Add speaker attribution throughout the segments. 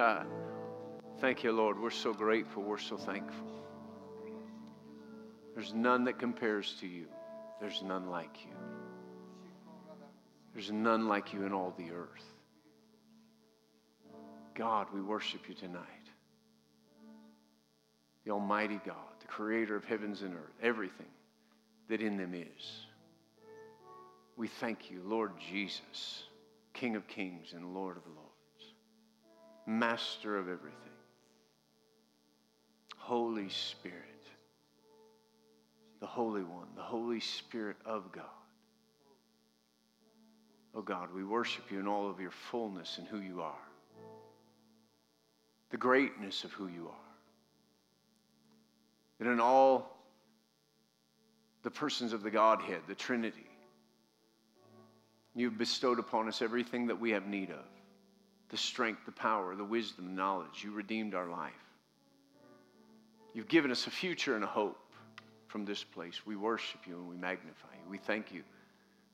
Speaker 1: Uh, thank you, Lord. We're so grateful. We're so thankful. There's none that compares to you. There's none like you. There's none like you in all the earth. God, we worship you tonight. The Almighty God, the creator of heavens and earth, everything that in them is. We thank you, Lord Jesus, King of kings and Lord of lords, Master of everything. Holy Spirit, the Holy One, the Holy Spirit of God. Oh God, we worship you in all of your fullness and who you are, the greatness of who you are. And in all the persons of the Godhead, the Trinity, you've bestowed upon us everything that we have need of the strength, the power, the wisdom, the knowledge. You redeemed our life. You've given us a future and a hope from this place. We worship you and we magnify you. We thank you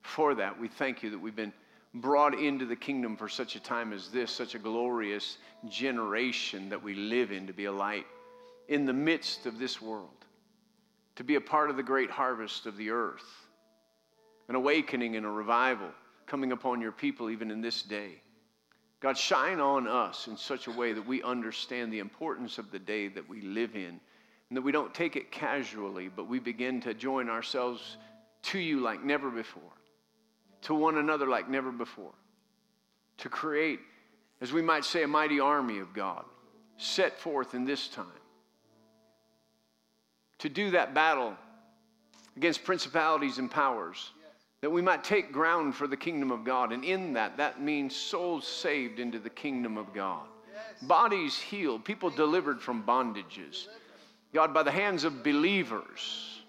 Speaker 1: for that. We thank you that we've been brought into the kingdom for such a time as this, such a glorious generation that we live in to be a light in the midst of this world, to be a part of the great harvest of the earth, an awakening and a revival coming upon your people even in this day. God, shine on us in such a way that we understand the importance of the day that we live in and that we don't take it casually, but we begin to join ourselves to you like never before, to one another like never before, to create, as we might say, a mighty army of God set forth in this time. To do that battle against principalities and powers, that we might take ground for the kingdom of God. And in that, that means souls saved into the kingdom of God, bodies healed, people delivered from bondages. God, by the hands of believers,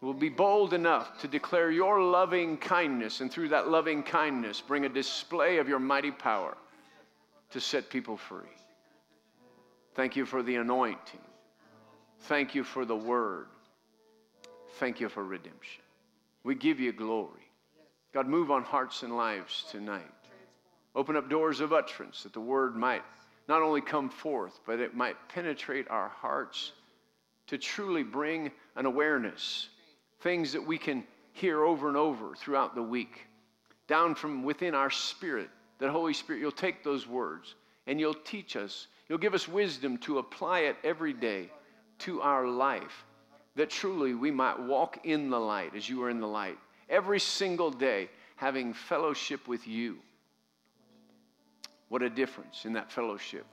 Speaker 1: will be bold enough to declare your loving kindness, and through that loving kindness, bring a display of your mighty power to set people free. Thank you for the anointing. Thank you for the word. Thank you for redemption. We give you glory. God, move on hearts and lives tonight. Open up doors of utterance that the word might not only come forth, but it might penetrate our hearts to truly bring an awareness, things that we can hear over and over throughout the week, down from within our spirit. That Holy Spirit, you'll take those words and you'll teach us. You'll give us wisdom to apply it every day to our life, that truly we might walk in the light as you are in the light, every single day having fellowship with you. What a difference in that fellowship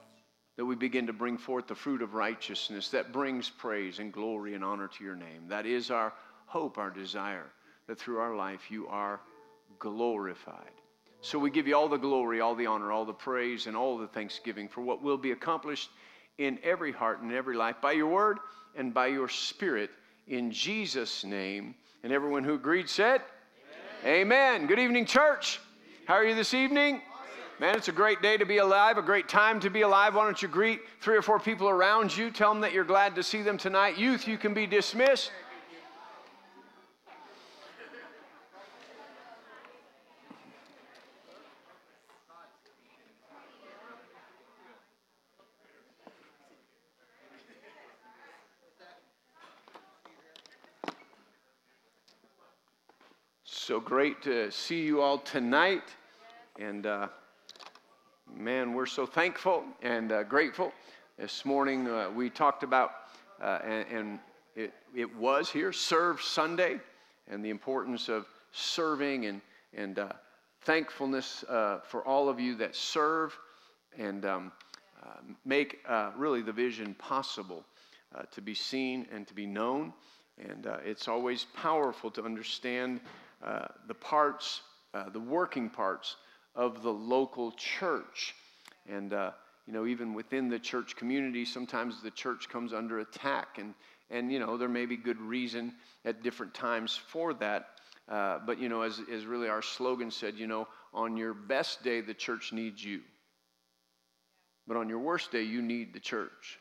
Speaker 1: that we begin to bring forth the fruit of righteousness that brings praise and glory and honor to your name. That is our hope, our desire, that through our life you are glorified. So we give you all the glory, all the honor, all the praise, and all the thanksgiving for what will be accomplished in every heart and every life by your word and by your spirit in Jesus' name. And everyone who agreed said, Amen. Amen. Good evening, church. How are you this evening? Man, it's a great day to be alive, a great time to be alive. Why don't you greet three or four people around you? Tell them that you're glad to see them tonight. Youth, you can be dismissed. So great to see you all tonight. And uh, man, we're so thankful and uh, grateful. This morning uh, we talked about, uh, and, and it, it, was here, Serve Sunday, and the importance of serving and, and uh, thankfulness uh, for all of you that serve and um, make really the vision possible to be seen and to be known. And it's always powerful to understand uh, the parts, uh, the working parts of the local church. And, uh, you know, even within the church community, sometimes the church comes under attack. And, and you know, there may be good reason at different times for that. Uh, but, you know, as, as really our slogan said, you know, on your best day, the church needs you. But on your worst day, you need the church.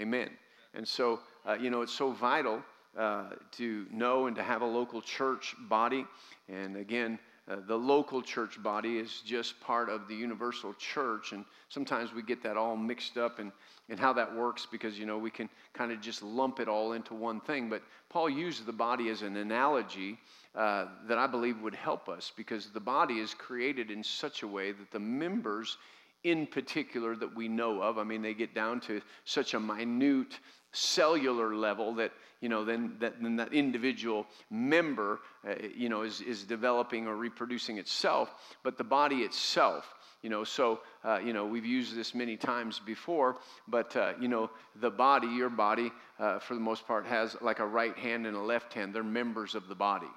Speaker 1: Amen. And so, uh, you know, it's so vital uh, to know and to have a local church body. And again, uh, the local church body is just part of the universal church. And sometimes we get that all mixed up and, and how that works because, you know, we can kind of just lump it all into one thing. But Paul uses the body as an analogy uh, that I believe would help us because the body is created in such a way that the members, in particular, that we know of, I mean, they get down to such a minute cellular level that you know then that, then that individual member uh, you know is, is developing or reproducing itself but the body itself you know so uh, you know we've used this many times before but uh, you know the body your body uh, for the most part has like a right hand and a left hand. They're members of the body.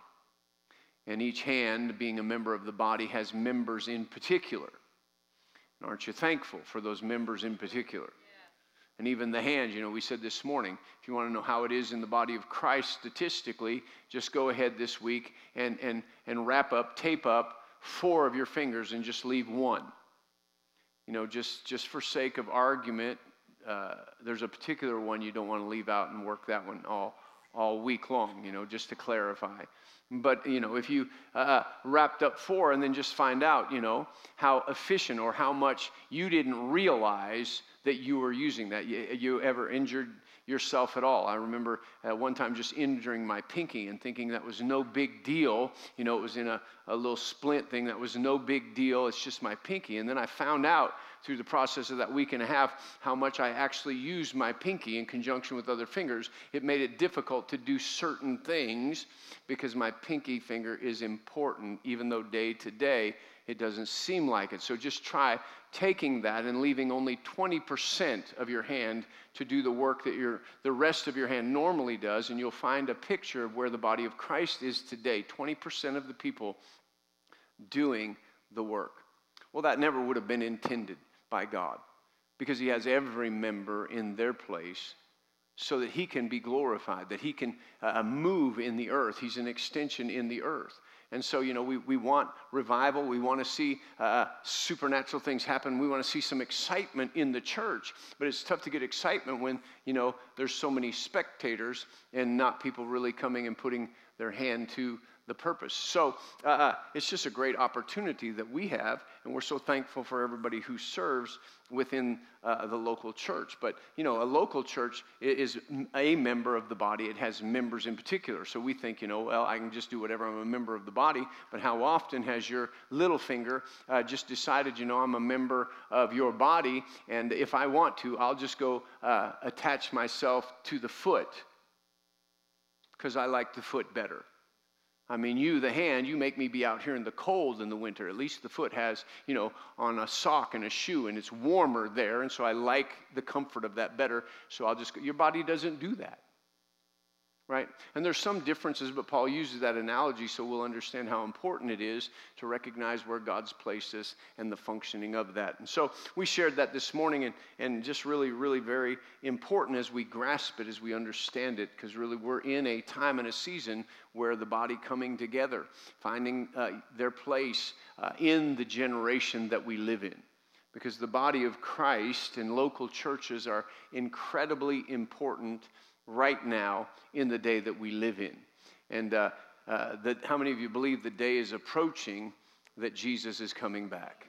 Speaker 1: And each hand being a member of the body has members in particular. And aren't you thankful for those members in particular and even the hands. You know, we said this morning, if you want to know how it is in the body of Christ statistically, just go ahead this week and, and, and wrap up, tape up four of your fingers and just leave one. You know, just, just for sake of argument, uh, there's a particular one you don't want to leave out and work that one all, all week long, you know, just to clarify. But, you know, if you uh, wrapped up four and then just find out, you know, how efficient or how much you didn't realize that you were using that. You, you ever injured yourself at all. I remember at one time just injuring my pinky and thinking that was no big deal. You know, it was in a, a little splint thing that was no big deal. It's just my pinky. And then I found out through the process of that week and a half how much I actually used my pinky in conjunction with other fingers. It made it difficult to do certain things because my pinky finger is important, even though day to day it doesn't seem like it. So just try taking that and leaving only 20% of your hand to do the work that your, the rest of your hand normally does, and you'll find a picture of where the body of Christ is today 20% of the people doing the work. Well, that never would have been intended by God because He has every member in their place so that He can be glorified, that He can uh, move in the earth. He's an extension in the earth. And so, you know, we, we want revival. We want to see uh, supernatural things happen. We want to see some excitement in the church. But it's tough to get excitement when, you know, there's so many spectators and not people really coming and putting their hand to the purpose. So uh, uh, it's just a great opportunity that we have, and we're so thankful for everybody who serves within uh, the local church. But you know, a local church is a member of the body. It has members in particular. So we think, you know, well, I can just do whatever. I'm a member of the body. But how often has your little finger uh, just decided, you know, I'm a member of your body, and if I want to, I'll just go uh, attach myself to the foot because I like the foot better. I mean, you, the hand, you make me be out here in the cold in the winter. At least the foot has, you know, on a sock and a shoe, and it's warmer there. And so I like the comfort of that better. So I'll just, your body doesn't do that right? And there's some differences, but Paul uses that analogy so we'll understand how important it is to recognize where God's placed us and the functioning of that. And so we shared that this morning, and, and just really, really very important as we grasp it, as we understand it, because really we're in a time and a season where the body coming together, finding uh, their place uh, in the generation that we live in because the body of Christ and local churches are incredibly important right now in the day that we live in. And uh, uh, that, how many of you believe the day is approaching that Jesus is coming back?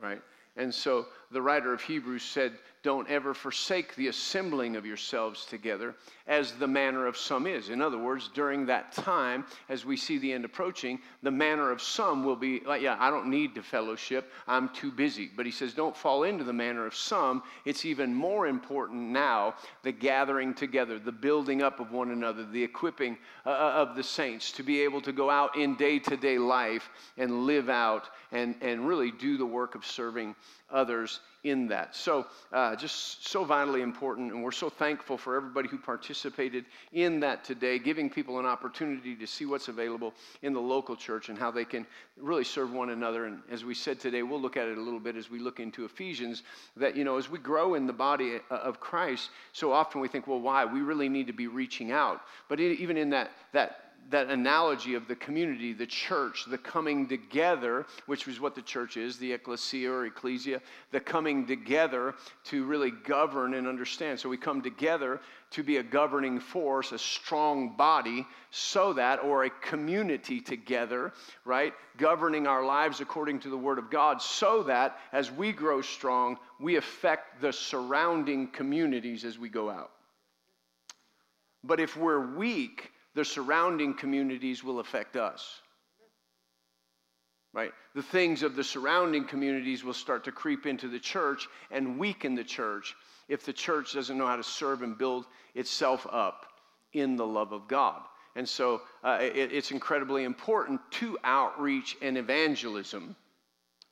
Speaker 1: Right? And so the writer of Hebrews said, Don't ever forsake the assembling of yourselves together, as the manner of some is. In other words, during that time, as we see the end approaching, the manner of some will be like, Yeah, I don't need to fellowship, I'm too busy. But he says, Don't fall into the manner of some. It's even more important now the gathering together, the building up of one another, the equipping uh, uh of the saints to be able to go out in day to day life and live out and, and really do the work of serving others in that. So, uh, just so vitally important, and we're so thankful for everybody who participated in that today, giving people an opportunity to see what's available in the local church and how they can really serve one another. And as we said today, we'll look at it a little bit as we look into Ephesians. That, you know, as we grow in the body uh, of Christ, so often we think, well, why? We really need to be reaching out. But even in that, that that analogy of the community, the church, the coming together, which was what the church is, the ecclesia or ecclesia, the coming together to really govern and understand. So we come together to be a governing force, a strong body, so that, or a community together, right? Governing our lives according to the Word of God, so that as we grow strong, we affect the surrounding communities as we go out. But if we're weak, the surrounding communities will affect us. Right? The things of the surrounding communities will start to creep into the church and weaken the church if the church doesn't know how to serve and build itself up in the love of God. And so uh, it, it's incredibly important to outreach and evangelism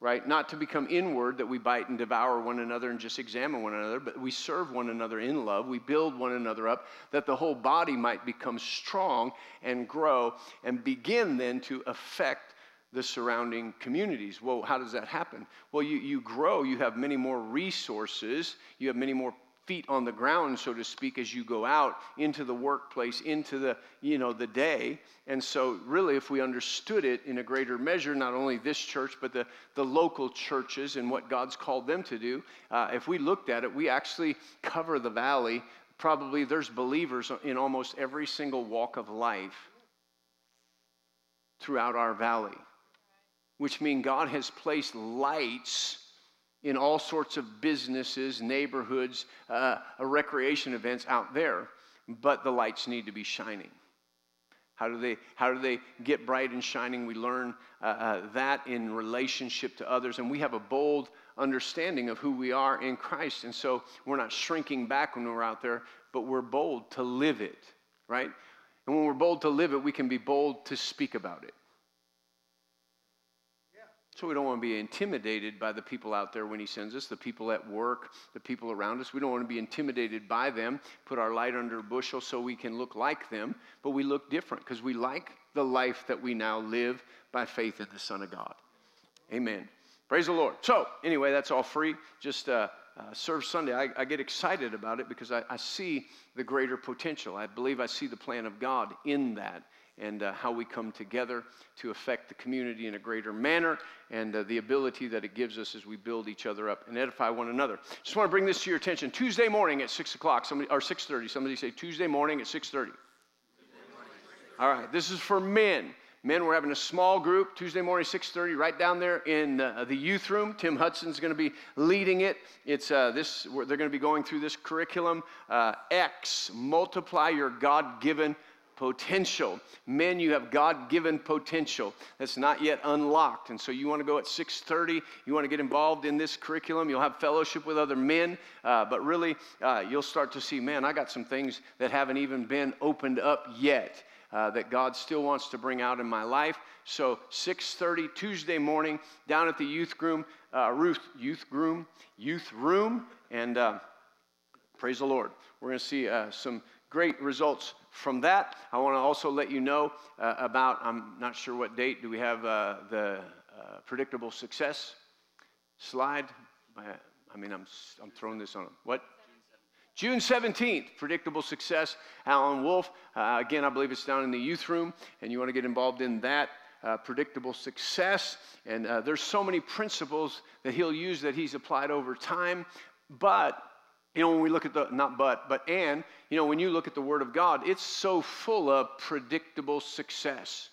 Speaker 1: right? Not to become inward, that we bite and devour one another and just examine one another, but we serve one another in love. We build one another up, that the whole body might become strong and grow and begin then to affect the surrounding communities. Well, how does that happen? Well, you, you grow, you have many more resources, you have many more feet on the ground, so to speak, as you go out into the workplace, into the, you know, the day. And so really, if we understood it in a greater measure, not only this church, but the, the local churches and what God's called them to do, uh, if we looked at it, we actually cover the valley. Probably there's believers in almost every single walk of life throughout our valley, which means God has placed lights in all sorts of businesses, neighborhoods, uh, recreation events out there, but the lights need to be shining. How do they, how do they get bright and shining? We learn uh, uh, that in relationship to others, and we have a bold understanding of who we are in Christ. And so we're not shrinking back when we're out there, but we're bold to live it, right? And when we're bold to live it, we can be bold to speak about it. So we don't want to be intimidated by the people out there when he sends us, the people at work, the people around us. We don't want to be intimidated by them, put our light under a bushel so we can look like them, but we look different because we like the life that we now live by faith in the Son of God. Amen. Praise the Lord. So, anyway, that's all free. Just uh, uh, serve Sunday. I, I, get excited about it because I, I see the greater potential. I believe I see the plan of God in that and uh, how we come together to affect the community in a greater manner and uh, the ability that it gives us as we build each other up and edify one another. Just want to bring this to your attention. Tuesday morning at 6 o'clock somebody or 6.30 somebody say tuesday morning at 6.30 all right this is for men. Men we're having a small group tuesday morning 6.30 right down there in uh, the youth room. Tim hudson's going to be leading it. It's uh, this they're going to be going through this curriculum uh, x multiply your god-given potential. Men, you have God-given potential that's not yet unlocked. And so you want to go at 6:30. You want to get involved in this curriculum. You'll have fellowship with other men, uh, but really, uh, you'll start to see, man, I got some things that haven't even been opened up yet. Uh, that God still wants to bring out in my life. So 6:30 Tuesday morning down at the youth room, uh, Ruth youth room, youth room, and uh, praise the Lord. We're going to see uh, some great results from that. I want to also let you know uh, about, I'm not sure what date, do we have uh, the uh, predictable success slide? I mean, I'm, I'm throwing this on. What? June 17th, predictable success. Alan Wolf, uh, again, I believe it's down in the youth room, and you want to get involved in that. Uh, predictable success. And uh, there's so many principles that he'll use that he's applied over time. But you know, when we look at the, not but, but and, you know, when you look at the Word of God, it's so full of predictable success.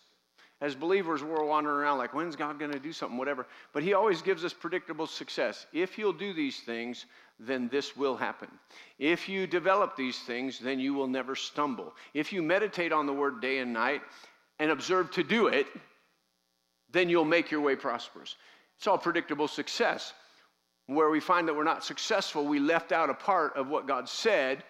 Speaker 1: As believers, we're wandering around like, when's God going to do something, whatever. But He always gives us predictable success. If you'll do these things, then this will happen. If you develop these things, then you will never stumble. If you meditate on the Word day and night and observe to do it, then you'll make your way prosperous. It's all predictable success where we find that we're not successful, we left out a part of what God said,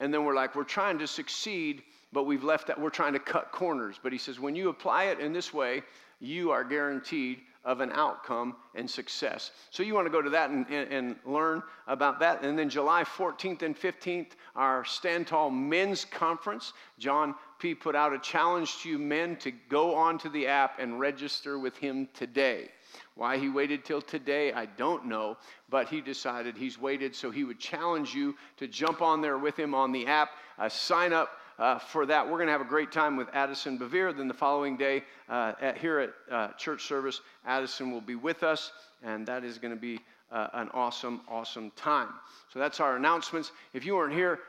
Speaker 1: and then we're like, we're trying to succeed, but we've left that, we're trying to cut corners. But he says, when you apply it in this way, you are guaranteed of an outcome and success. So you want to go to that and, and, and, learn about that. And then July 14th and 15th, our Stand Tall Men's Conference. John P. put out a challenge to you men to go onto the app and register with him today. Why he waited till today, I don't know, but he decided he's waited so he would challenge you to jump on there with him on the app, uh, sign up uh, for that. We're going to have a great time with Addison Bevere. Then the following day, uh, at, here at uh, church service, Addison will be with us, and that is going to be uh, an awesome, awesome time. So that's our announcements. If you weren't here,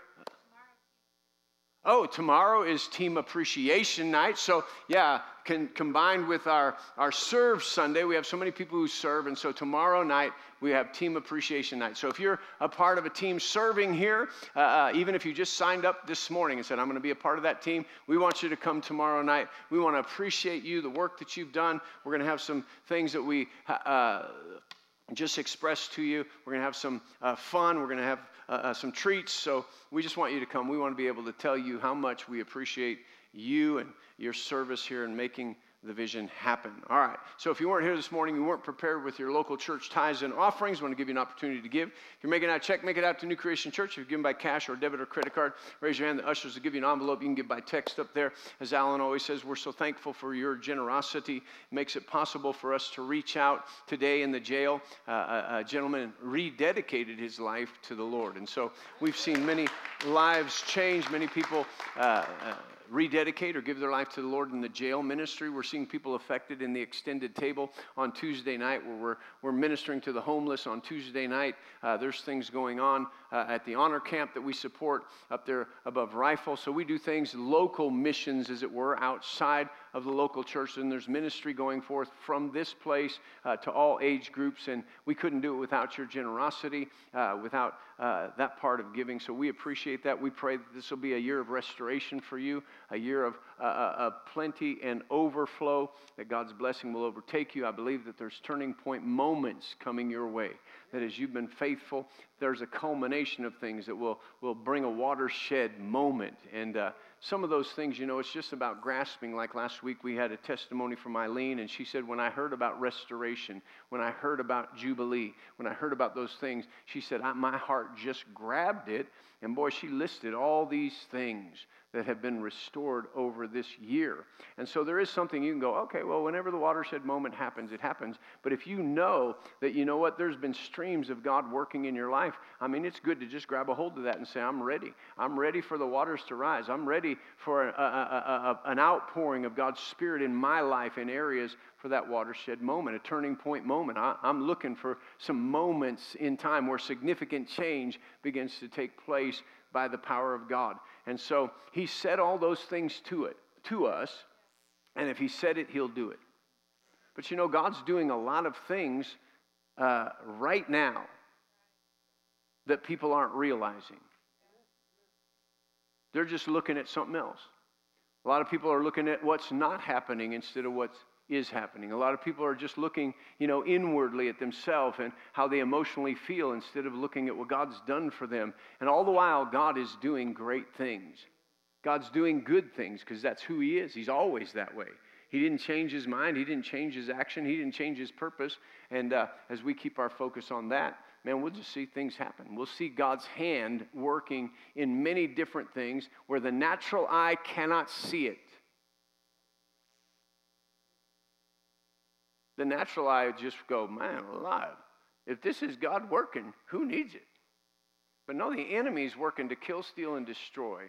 Speaker 1: Oh, tomorrow is Team Appreciation Night. So, yeah, can, combined with our, our Serve Sunday, we have so many people who serve. And so, tomorrow night, we have Team Appreciation Night. So, if you're a part of a team serving here, uh, uh, even if you just signed up this morning and said, I'm going to be a part of that team, we want you to come tomorrow night. We want to appreciate you, the work that you've done. We're going to have some things that we uh, just express to you. We're going to have some uh, fun. We're going to have uh, uh, some treats. So we just want you to come. We want to be able to tell you how much we appreciate you and your service here in making the vision happen. All right. So if you weren't here this morning, you weren't prepared with your local church tithes and offerings, we want to give you an opportunity to give. If you're making out a check, make it out to New Creation Church. If you're giving by cash or debit or credit card, raise your hand. The ushers will give you an envelope. You can give by text up there. As Alan always says, we're so thankful for your generosity. It makes it possible for us to reach out today in the jail. Uh, a, a gentleman rededicated his life to the Lord. And so we've seen many lives change, many people. Uh, uh, rededicate or give their life to the Lord in the jail ministry. We're seeing people affected in the extended table on Tuesday night where we're, we're ministering to the homeless on Tuesday night. Uh, there's things going on uh, at the honor camp that we support up there above Rifle. So we do things, local missions, as it were, outside of the local church. And there's ministry going forth from this place uh, to all age groups. And we couldn't do it without your generosity, uh, without uh, that part of giving. So we appreciate that. We pray that this will be a year of restoration for you, a year of, uh, uh, of plenty and overflow, that God's blessing will overtake you. I believe that there's turning point moments coming your way that as you've been faithful, there's a culmination of things that will, will bring a watershed moment. And uh, some of those things, you know, it's just about grasping. Like last week, we had a testimony from Eileen, and she said, When I heard about restoration, when I heard about Jubilee, when I heard about those things, she said, My heart just grabbed it. And boy, she listed all these things that have been restored over this year. And so there is something you can go, okay, well, whenever the watershed moment happens, it happens. But if you know that, you know what, there's been streams of God working in your life, I mean, it's good to just grab a hold of that and say, I'm ready. I'm ready for the waters to rise. I'm ready for a, a, a, an outpouring of God's Spirit in my life in areas for that watershed moment, a turning point moment. I, I'm looking for some moments in time where significant change begins to take place by the power of God. And so he said all those things to it, to us, and if he said it, he'll do it. But you know, God's doing a lot of things uh, right now that people aren't realizing. They're just looking at something else. A lot of people are looking at what's not happening instead of what is happening. A lot of people are just looking, you know, inwardly at themselves and how they emotionally feel instead of looking at what God's done for them. And all the while, God is doing great things. God's doing good things because that's who He is. He's always that way. He didn't change His mind, He didn't change His action, He didn't change His purpose. And uh, as we keep our focus on that, man, we'll just see things happen. We'll see God's hand working in many different things where the natural eye cannot see it. The natural eye would just go, man, alive. If this is God working, who needs it? But no, the enemy's working to kill, steal, and destroy.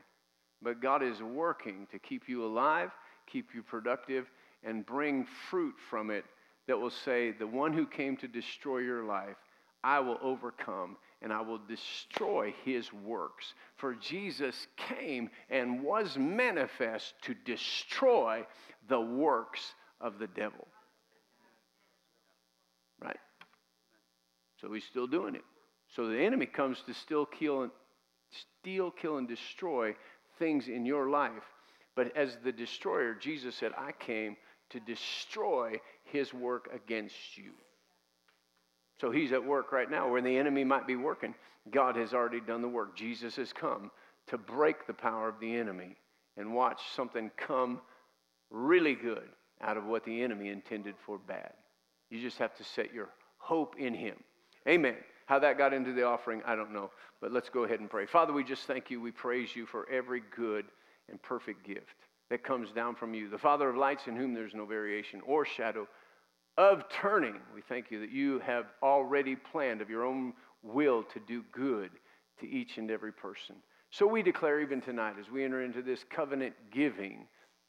Speaker 1: But God is working to keep you alive, keep you productive, and bring fruit from it that will say, The one who came to destroy your life, I will overcome and I will destroy his works. For Jesus came and was manifest to destroy the works of the devil. Right? So he's still doing it. So the enemy comes to still kill and steal, kill, and destroy things in your life. But as the destroyer, Jesus said, I came to destroy his work against you. So he's at work right now where the enemy might be working. God has already done the work. Jesus has come to break the power of the enemy and watch something come really good out of what the enemy intended for bad. You just have to set your hope in Him. Amen. How that got into the offering, I don't know. But let's go ahead and pray. Father, we just thank you. We praise you for every good and perfect gift that comes down from you, the Father of lights, in whom there's no variation or shadow of turning. We thank you that you have already planned of your own will to do good to each and every person. So we declare even tonight, as we enter into this covenant giving,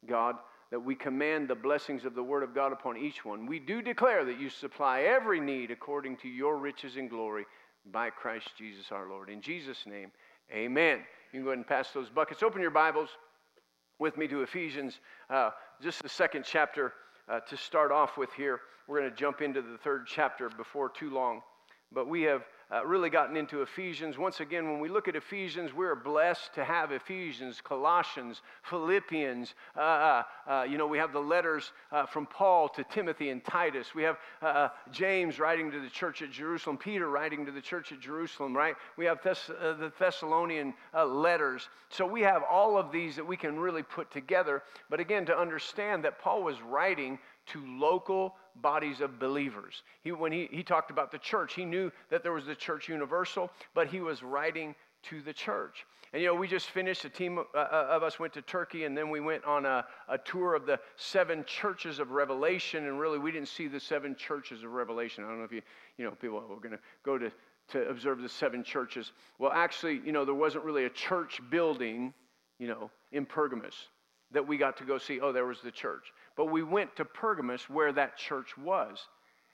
Speaker 1: God, that we command the blessings of the Word of God upon each one. We do declare that you supply every need according to your riches and glory by Christ Jesus our Lord. In Jesus' name, amen. You can go ahead and pass those buckets. Open your Bibles with me to Ephesians, uh, just the second chapter uh, to start off with here. We're going to jump into the third chapter before too long. But we have uh, really gotten into Ephesians. Once again, when we look at Ephesians, we're blessed to have Ephesians, Colossians, Philippians. Uh, uh, uh you know, we have the letters uh, from Paul to Timothy and Titus. We have uh, James writing to the church at Jerusalem, Peter writing to the church at Jerusalem, right? We have Thess- the Thessalonian letters. So we have all of these that we can really put together. But again, to understand that Paul was writing to local bodies of believers. He, when he, he talked about the church, he knew that there was the church universal, but he was writing to the church. And you know, we just finished, a team uh, uh, of us went to Turkey, and then we went on a, a tour of the seven churches of Revelation. And really, we didn't see the seven churches of Revelation. I don't know if you, you know, people were going to go to to observe the seven churches. Well, actually, you know, there wasn't really a church building, you know, in Pergamos that we got to go see. Oh, there was the church but we went to Pergamos where that church was.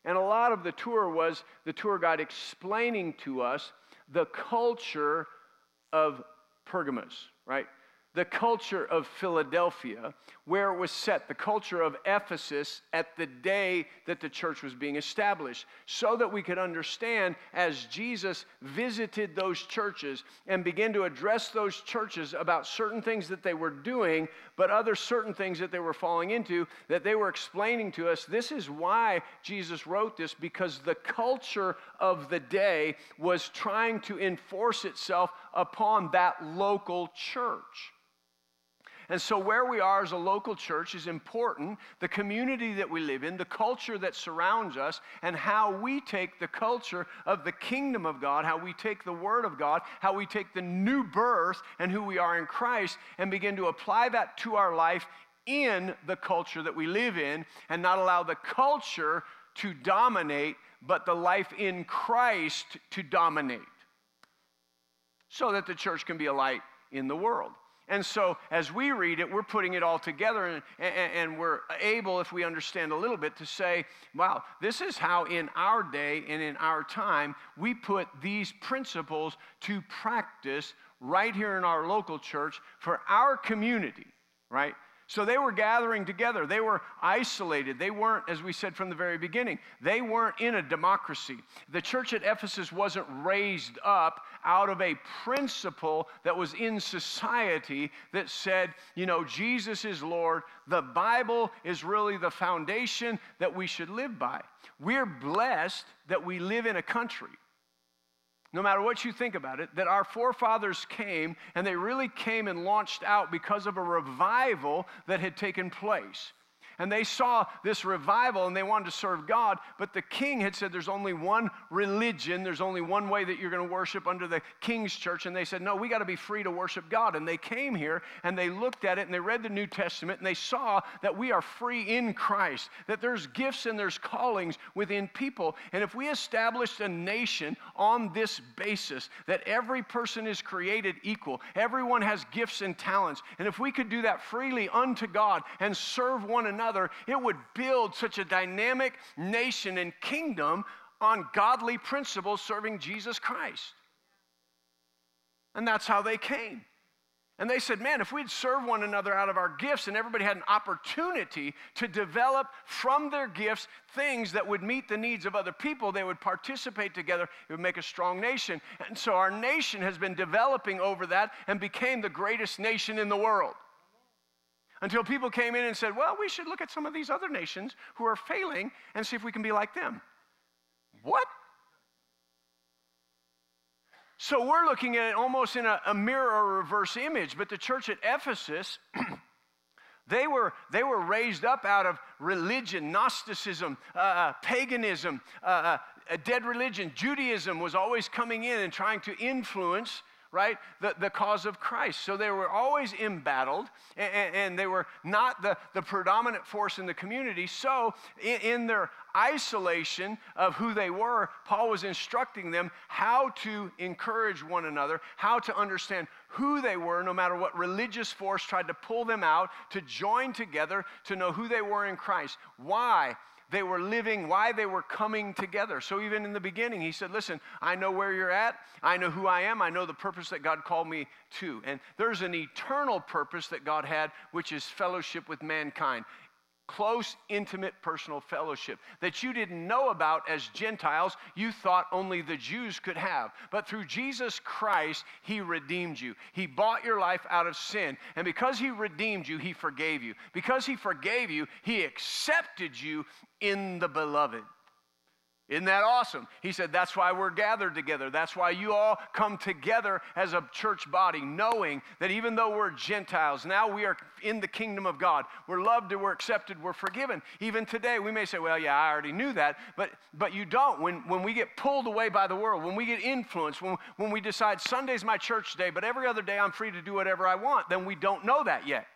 Speaker 1: And a lot of the tour was the tour guide explaining to us the culture of Pergamos, right? The culture of Philadelphia, where it was set, the culture of Ephesus at the day that the church was being established, so that we could understand as Jesus visited those churches and began to address those churches about certain things that they were doing, but other certain things that they were falling into, that they were explaining to us. This is why Jesus wrote this, because the culture of the day was trying to enforce itself upon that local church. And so, where we are as a local church is important. The community that we live in, the culture that surrounds us, and how we take the culture of the kingdom of God, how we take the Word of God, how we take the new birth and who we are in Christ, and begin to apply that to our life in the culture that we live in, and not allow the culture to dominate, but the life in Christ to dominate. So that the church can be a light in the world. And so, as we read it, we're putting it all together, and, and, and, we're able, if we understand a little bit, to say, wow, this is how in our day and in our time we put these principles to practice right here in our local church for our community, right? So they were gathering together. They were isolated. They weren't, as we said from the very beginning, they weren't in a democracy. The church at Ephesus wasn't raised up out of a principle that was in society that said, you know, Jesus is Lord. The Bible is really the foundation that we should live by. We're blessed that we live in a country no matter what you think about it, that our forefathers came and they really came and launched out because of a revival that had taken place. And they saw this revival and they wanted to serve God, but the king had said there's only one religion, there's only one way that you're going to worship under the king's church. And they said, no, we got to be free to worship God. And they came here and they looked at it and they read the New Testament and they saw that we are free in Christ, that there's gifts and there's callings within people. And if we established a nation on this basis, that every person is created equal, everyone has gifts and talents, and if we could do that freely unto God and serve one another, another, it would build such a dynamic nation and kingdom on godly principles serving Jesus Christ. And that's how they came. And they said, man, if we'd serve one another out of our gifts and everybody had an opportunity to develop from their gifts things that would meet the needs of other people, they would participate together. It would make a strong nation. And so our nation has been developing over that and became the greatest nation in the world until people came in and said, well, we should look at some of these other nations who are failing and see if we can be like them. What? So we're looking at it almost in a, a mirror or reverse image, but the church at Ephesus. They were, they were raised up out of religion, Gnosticism, uh, uh paganism, uh, uh, a dead religion. Judaism was always coming in and trying to influence right, the, the cause of Christ. So they were always embattled, and, and they were not the, the predominant force in the community. So, in, in their isolation of who they were, Paul was instructing them how to encourage one another, how to understand who they were, no matter what religious force tried to pull them out, to join together, to know who they were in Christ. Why? They were living, why they were coming together. So even in the beginning, he said, Listen, I know where you're at. I know who I am. I know the purpose that God called me to. And there's an eternal purpose that God had, which is fellowship with mankind close, intimate, personal fellowship that you didn't know about as Gentiles, you thought only the Jews could have. But through Jesus Christ, He redeemed you. He bought your life out of sin. And because He redeemed you, He forgave you. Because He forgave you, He accepted you in the beloved. Isn't that awesome? He said, That's why we're gathered together. That's why you all come together as a church body, knowing that even though we're Gentiles, now we are in the kingdom of God. We're loved we're accepted, we're forgiven. Even today, we may say, Well, yeah, I already knew that, but, but you don't. When, when we get pulled away by the world, when we get influenced, when, when we decide Sunday's my church day, but every other day I'm free to do whatever I want, then we don't know that yet.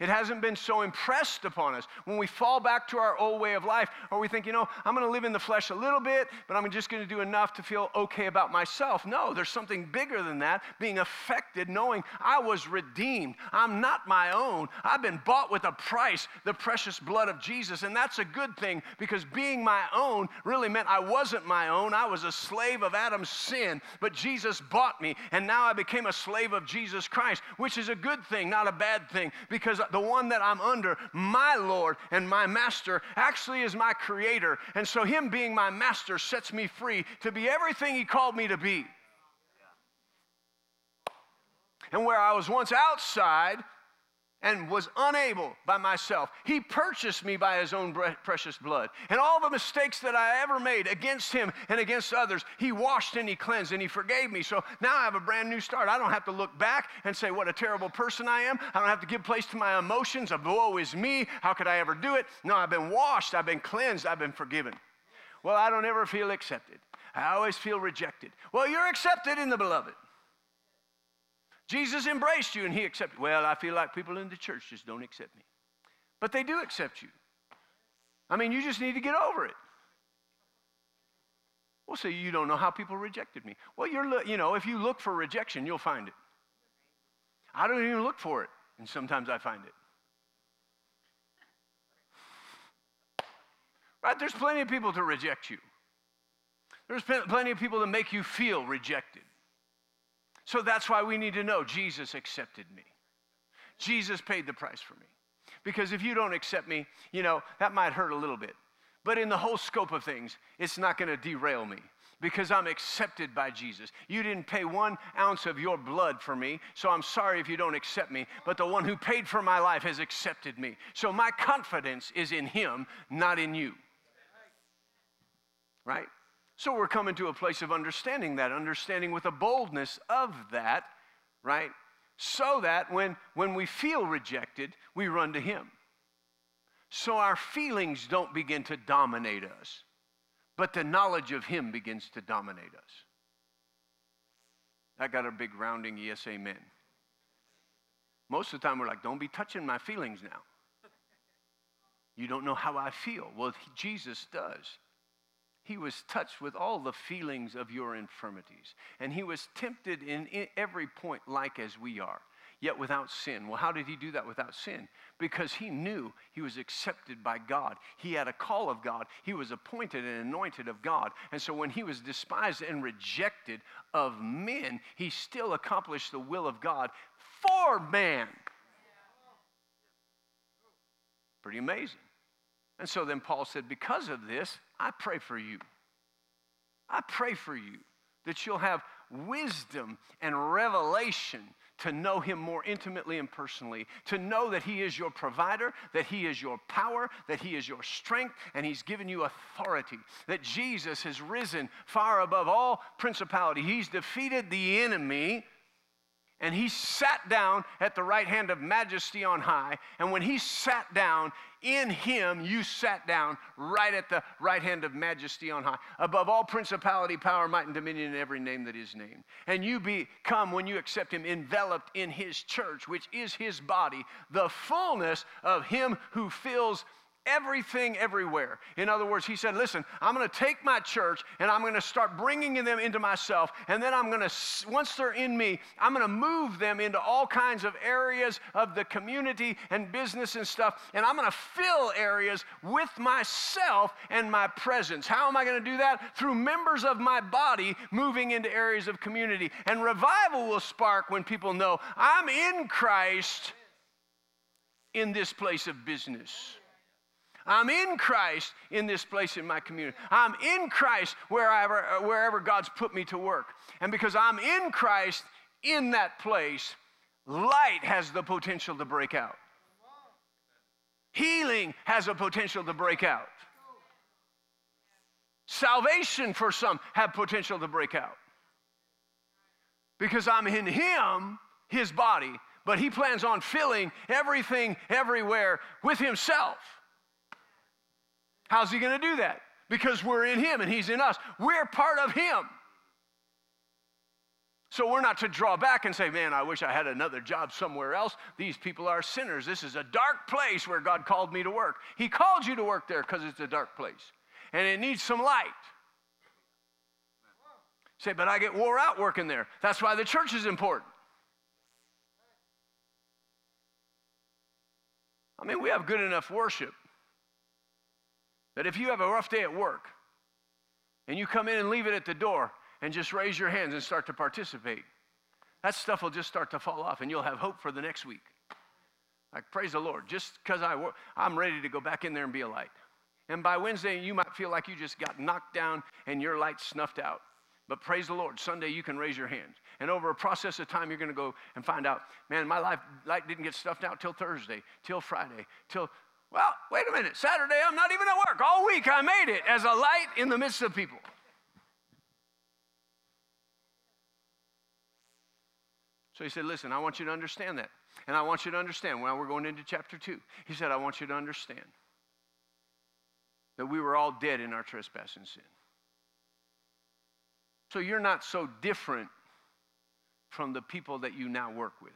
Speaker 1: It hasn't been so impressed upon us. When we fall back to our old way of life, or we think, you know, I'm going to live in the flesh a little bit, but I'm just going to do enough to feel okay about myself. No, there's something bigger than that. Being affected, knowing I was redeemed. I'm not my own. I've been bought with a price, the precious blood of Jesus. And that's a good thing because being my own really meant I wasn't my own. I was a slave of Adam's sin, but Jesus bought me, and now I became a slave of Jesus Christ, which is a good thing, not a bad thing, because the one that I'm under, my Lord and my master, actually is my creator. And so, him being my master sets me free to be everything he called me to be. And where I was once outside, and was unable by myself. He purchased me by his own precious blood. And all the mistakes that I ever made against him and against others, he washed and he cleansed and he forgave me. So now I have a brand new start. I don't have to look back and say what a terrible person I am. I don't have to give place to my emotions of woe is me. How could I ever do it? No, I've been washed, I've been cleansed, I've been forgiven. Well, I don't ever feel accepted. I always feel rejected. Well, you're accepted in the beloved. Jesus embraced you and he accepted. Well, I feel like people in the church just don't accept me. But they do accept you. I mean, you just need to get over it. Well, say you don't know how people rejected me. Well, you're, you know, if you look for rejection, you'll find it. I don't even look for it, and sometimes I find it. Right? There's plenty of people to reject you. There's plenty of people that make you feel rejected. So that's why we need to know Jesus accepted me. Jesus paid the price for me. Because if you don't accept me, you know, that might hurt a little bit. But in the whole scope of things, it's not going to derail me because I'm accepted by Jesus. You didn't pay one ounce of your blood for me, so I'm sorry if you don't accept me, but the one who paid for my life has accepted me. So my confidence is in him, not in you. Right? So we're coming to a place of understanding that, understanding with a boldness of that, right? So that when, when we feel rejected, we run to Him. So our feelings don't begin to dominate us, but the knowledge of Him begins to dominate us. I got a big rounding yes, amen. Most of the time, we're like, don't be touching my feelings now. You don't know how I feel. Well, Jesus does. He was touched with all the feelings of your infirmities. And he was tempted in every point like as we are, yet without sin. Well, how did he do that without sin? Because he knew he was accepted by God. He had a call of God. He was appointed and anointed of God. And so when he was despised and rejected of men, he still accomplished the will of God for man. Pretty amazing. And so then Paul said, Because of this, I pray for you. I pray for you that you'll have wisdom and revelation to know him more intimately and personally, to know that he is your provider, that he is your power, that he is your strength, and he's given you authority, that Jesus has risen far above all principality. He's defeated the enemy And he sat down at the right hand of majesty on high. And when he sat down, in him you sat down right at the right hand of majesty on high, above all principality, power, might, and dominion, and every name that is named. And you become, when you accept him, enveloped in his church, which is his body, the fullness of him who fills everything everywhere. In other words, he said, Listen, I'm going to take my church and I'm going to start bringing them into myself. And then I'm going to, once they're in me, I'm going to move them into all kinds of areas of the community and business and stuff. And I'm going to fill areas with myself and my presence. How am I going to do that? Through members of my body moving into areas of community. And revival will spark when people know I'm in Christ in this place of business. I'm in Christ in this place in my community. I'm in Christ wherever, wherever God's put me to work. And because I'm in Christ in that place, light has the potential to break out. Healing has a potential to break out. Salvation for some have potential to break out. Because I'm in Him, His body, but He plans on filling everything everywhere with Himself. How's he going to do that? Because we're in him and he's in us. We're part of him. So we're not to draw back and say, man, I wish I had another job somewhere else. These people are sinners. This is a dark place where God called me to work. He called you to work there because it's a dark place and it needs some light. Say, but I get wore out working there. That's why the church is important. I mean, we have good enough worship that if you have a rough day at work and you come in and leave it at the door and just raise your hands and start to participate, that stuff will just start to fall off and you'll have hope for the next week. Like, praise the Lord, just because I I'm ready to go back in there and be a light. And by Wednesday, you might feel like you just got knocked down and your light snuffed out. But praise the Lord, Sunday you can raise your hands. And over a process of time, you're going to go and find out, man, my life, light didn't get stuffed out till Thursday, till Friday, till well, wait a minute. Saturday, I'm not even at work. All week, I made it as a light in the midst of people. So he said, Listen, I want you to understand that. And I want you to understand, well, we're going into chapter 2. He said, I want you to understand that we were all dead in our trespass and sin. So you're not so different from the people that you now work with.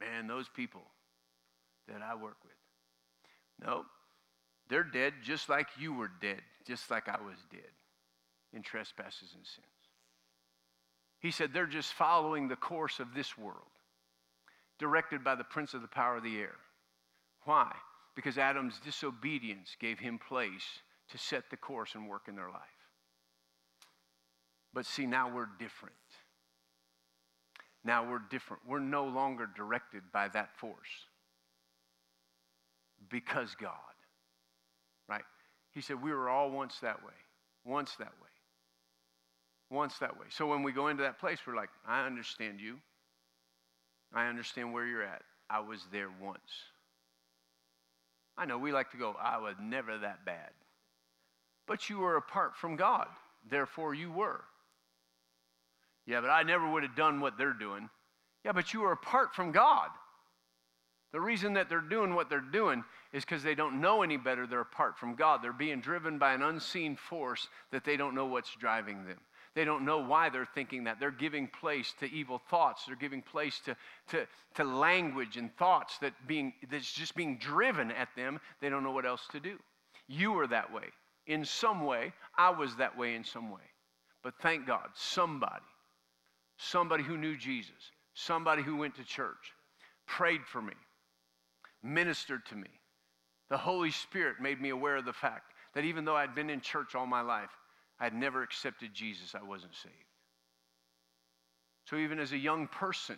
Speaker 1: Man, those people, that I work with. No, they're dead just like you were dead, just like I was dead in trespasses and sins. He said they're just following the course of this world, directed by the prince of the power of the air. Why? Because Adam's disobedience gave him place to set the course and work in their life. But see, now we're different. Now we're different. We're no longer directed by that force because God. Right? He said, We were all once that way. Once that way. Once that way. So when we go into that place, we're like, I understand you. I understand where you're at. I was there once. I know we like to go, I was never that bad. But you were apart from God. Therefore, you were. Yeah, but I never would have done what they're doing. Yeah, but you were apart from God. The reason that they're doing what they're doing is because they don't know any better. They're apart from God. They're being driven by an unseen force that they don't know what's driving them. They don't know why they're thinking that. They're giving place to evil thoughts. They're giving place to, to, to language and thoughts that being, that's just being driven at them. They don't know what else to do. You were that way. In some way, I was that way in some way. But thank God, somebody, somebody who knew Jesus, somebody who went to church, prayed for me, ministered to me. The Holy Spirit made me aware of the fact that even though I'd been in church all my life, I'd never accepted Jesus, I wasn't saved. So even as a young person,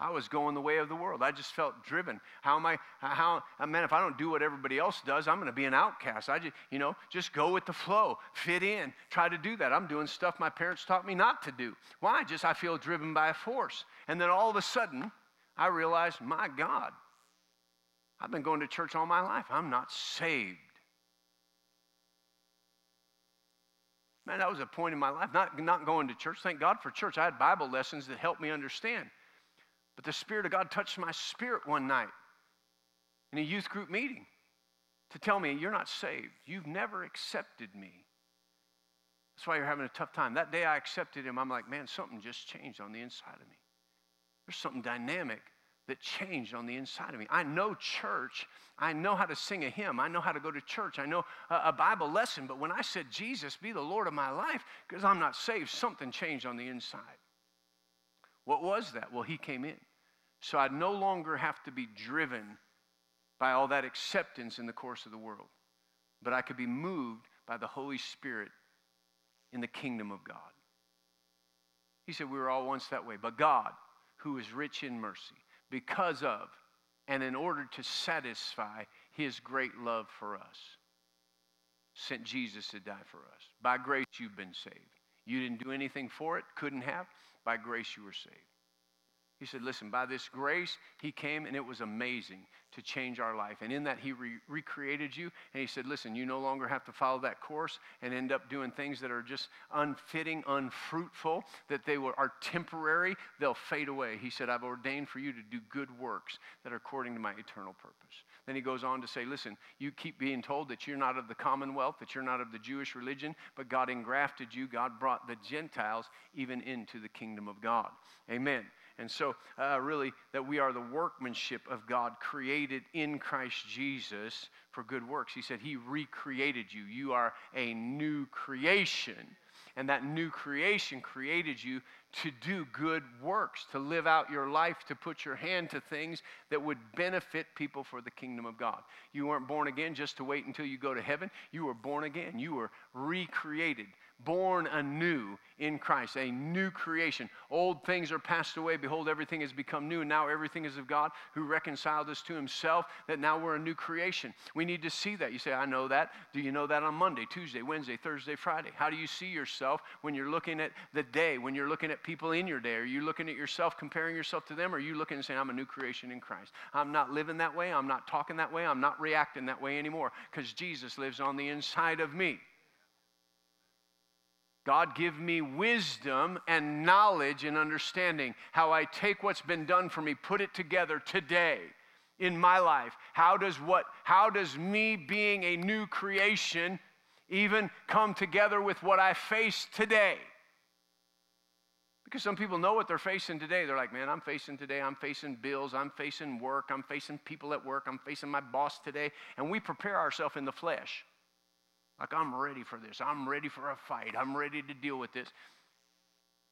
Speaker 1: I was going the way of the world. I just felt driven. How am I? How, I man, if I don't do what everybody else does, I'm going to be an outcast. I just, you know, just go with the flow, fit in, try to do that. I'm doing stuff my parents taught me not to do. Why? Just I feel driven by a force. And then all of a sudden, I realized, my God, I've been going to church all my life. I'm not saved. Man, that was a point in my life. Not, not going to church. Thank God for church. I had Bible lessons that helped me understand. But the Spirit of God touched my spirit one night in a youth group meeting to tell me, You're not saved. You've never accepted me. That's why you're having a tough time. That day I accepted him, I'm like, Man, something just changed on the inside of me. There's something dynamic that changed on the inside of me. I know church. I know how to sing a hymn. I know how to go to church. I know a, Bible lesson. But when I said, Jesus, be the Lord of my life, because I'm not saved, something changed on the inside. What was that? Well, He came in. So I no longer have to be driven by all that acceptance in the course of the world, but I could be moved by the Holy Spirit in the kingdom of God. He said, We were all once that way, but God, who is rich in mercy, because of and in order to satisfy his great love for us, sent Jesus to die for us. By grace, you've been saved. You didn't do anything for it, couldn't have. By grace, you were saved. He said, Listen, by this grace, He came and it was amazing to change our life. And in that, He re- recreated you. And He said, Listen, you no longer have to follow that course and end up doing things that are just unfitting, unfruitful, that they were, are temporary, they'll fade away. He said, I've ordained for you to do good works that are according to my eternal purpose. Then He goes on to say, Listen, you keep being told that you're not of the commonwealth, that you're not of the Jewish religion, but God engrafted you. God brought the Gentiles even into the kingdom of God. Amen. And so, uh, really, that we are the workmanship of God created in Christ Jesus for good works. He said He recreated you. You are a new creation. And that new creation created you to do good works, to live out your life, to put your hand to things that would benefit people for the kingdom of God. You weren't born again just to wait until you go to heaven. You were born again. You were recreated born anew in Christ, a new creation. Old things are passed away. Behold, everything has become new. Now everything is of God who reconciled us to himself, that now we're a new creation. We need to see that. You say, I know that. Do you know that on Monday, Tuesday, Wednesday, Thursday, Friday? How do you see yourself when you're looking at the day, when you're looking at people in your day? Are you looking at yourself, comparing yourself to them? Or are you looking and saying, I'm a new creation in Christ? I'm not living that way. I'm not talking that way. I'm not reacting that way anymore because Jesus lives on the inside of me. God, give me wisdom and knowledge and understanding how I take what's been done for me, put it together today in my life. How does what how does me being a new creation even come together with what I face today? Because some people know what they're facing today. They're like, man, I'm facing today, I'm facing bills, I'm facing work, I'm facing people at work, I'm facing my boss today. And we prepare ourselves in the flesh. Like, I'm ready for this. I'm ready for a fight. I'm ready to deal with this.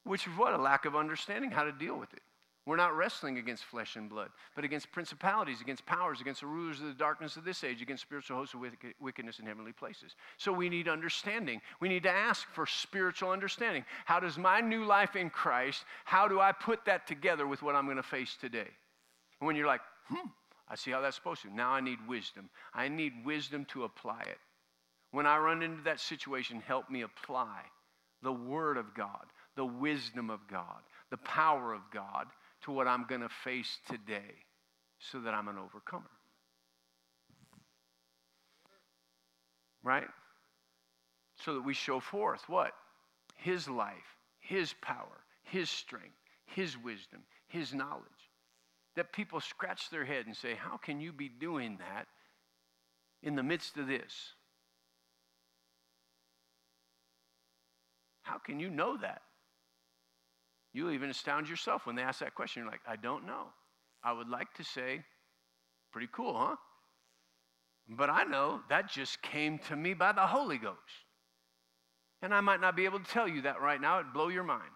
Speaker 1: Which is what? A lack of understanding how to deal with it. We're not wrestling against flesh and blood, but against principalities, against powers, against the rulers of the darkness of this age, against spiritual hosts of wickedness in heavenly places. So we need understanding. We need to ask for spiritual understanding. How does my new life in Christ, how do I put that together with what I'm going to face today? And when you're like, hmm, I see how that's supposed to. Now I need wisdom. I need wisdom to apply it. When I run into that situation, help me apply the Word of God, the wisdom of God, the power of God to what I'm going to face today so that I'm an overcomer. Right? So that we show forth what? His life, His power, His strength, His wisdom, His knowledge. That people scratch their head and say, How can you be doing that in the midst of this? How can you know that? You'll even astound yourself when they ask that question. You're like, I don't know. I would like to say, pretty cool, huh? But I know that just came to me by the Holy Ghost. And I might not be able to tell you that right now, it'd blow your mind.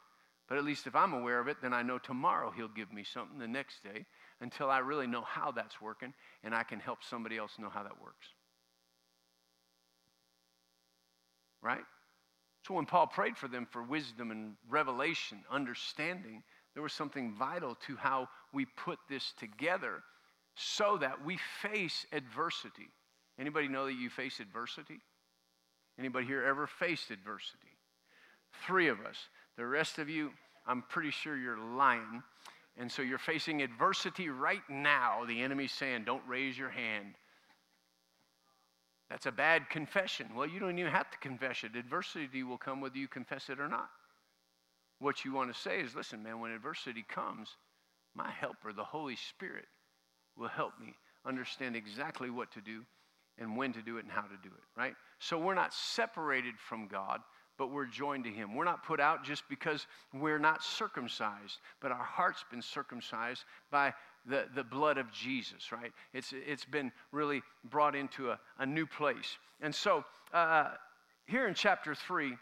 Speaker 1: But at least if I'm aware of it, then I know tomorrow He'll give me something the next day until I really know how that's working and I can help somebody else know how that works. Right? So when Paul prayed for them for wisdom and revelation, understanding, there was something vital to how we put this together so that we face adversity. Anybody know that you face adversity? Anybody here ever faced adversity? Three of us. The rest of you, I'm pretty sure you're lying. And so you're facing adversity right now. The enemy's saying, don't raise your hand. That's a bad confession. Well, you don't even have to confess it. Adversity will come whether you confess it or not. What you want to say is listen, man, when adversity comes, my helper, the Holy Spirit, will help me understand exactly what to do and when to do it and how to do it, right? So we're not separated from God, but we're joined to Him. We're not put out just because we're not circumcised, but our heart's been circumcised by the, the blood of Jesus, right? It's, it's been really brought into a, a new place. And so uh, here in chapter 3,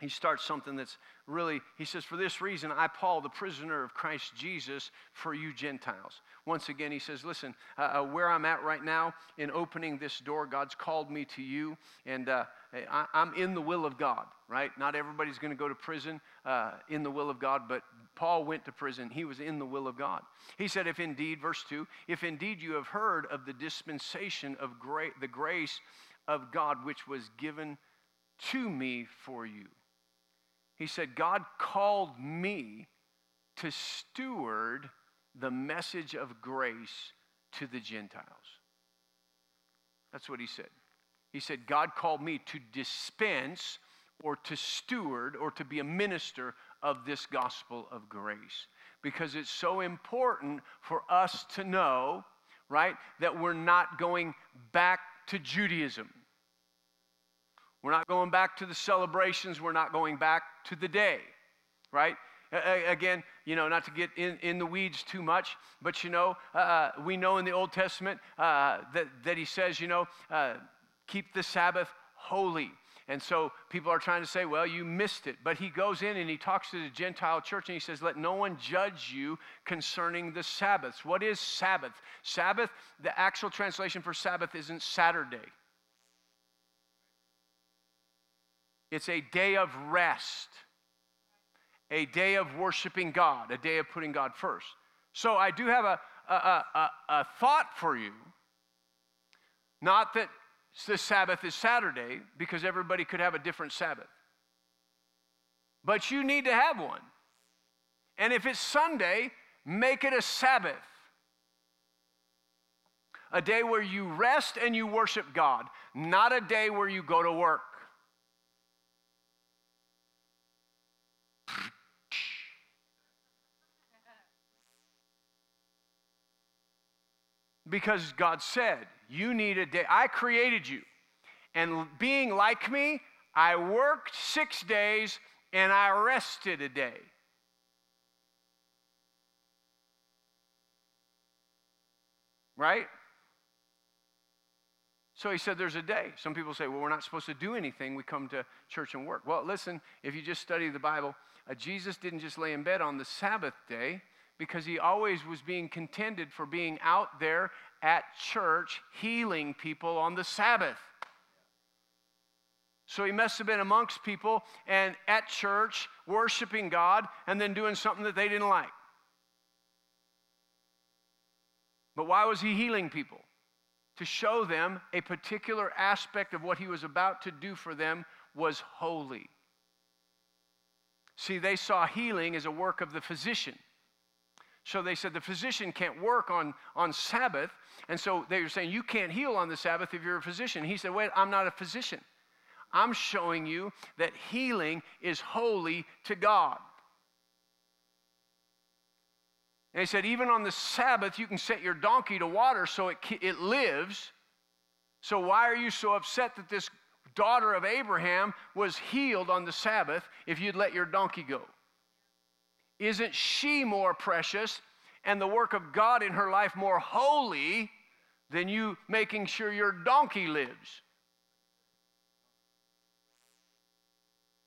Speaker 1: he starts something that's really, he says, For this reason, I, Paul, the prisoner of Christ Jesus, for you Gentiles. Once again, he says, Listen, uh, uh, where I'm at right now in opening this door, God's called me to you, and uh, I, am in the will of God, right? Not everybody's going to go to prison uh, in the will of God, but Paul went to prison. He was in the will of God. He said, If indeed, verse 2, if indeed you have heard of the dispensation of gra- the grace of God which was given to me for you. He said, God called me to steward the message of grace to the Gentiles. That's what he said. He said, God called me to dispense or to steward or to be a minister of this gospel of grace because it's so important for us to know, right, that we're not going back to Judaism. We're not going back to the celebrations. We're not going back to the day, right? again, you know, not to get in, in the weeds too much, but you know, uh, uh, we know in the Old Testament uh, that, that he says, you know, uh, keep the Sabbath holy. And so people are trying to say, well, you missed it. But he goes in and he talks to the Gentile church and he says, let no one judge you concerning the Sabbaths. What is Sabbath? Sabbath, the actual translation for Sabbath isn't Saturday. It's a day of rest, a day of worshiping God, a day of putting God first. So I do have a, a, a, a thought for you. Not that the Sabbath is Saturday, because everybody could have a different Sabbath. But you need to have one. And if it's Sunday, make it a Sabbath. A day where you rest and you worship God, not a day where you go to work. Because God said, You need a day. I created you. And being like me, I worked six days and I rested a day. Right? So he said there's a day. Some people say, well, we're not supposed to do anything. We come to church and work. Well, listen, if you just study the Bible, uh, Jesus didn't just lay in bed on the Sabbath day because he always was being contended for being out there at church healing people on the Sabbath. So he must have been amongst people and at church worshiping God and then doing something that they didn't like. But why was he healing people? To show them a particular aspect of what he was about to do for them was holy. See, they saw healing as a work of the physician. So they said the physician can't work on, on Sabbath. And so they were saying, You can't heal on the Sabbath if you're a physician. He said, Wait, I'm not a physician. I'm showing you that healing is holy to God. And he said, Even on the Sabbath, you can set your donkey to water so it, it lives. So why are you so upset that this daughter of Abraham was healed on the Sabbath if you'd let your donkey go? Isn't she more precious and the work of God in her life more holy than you making sure your donkey lives?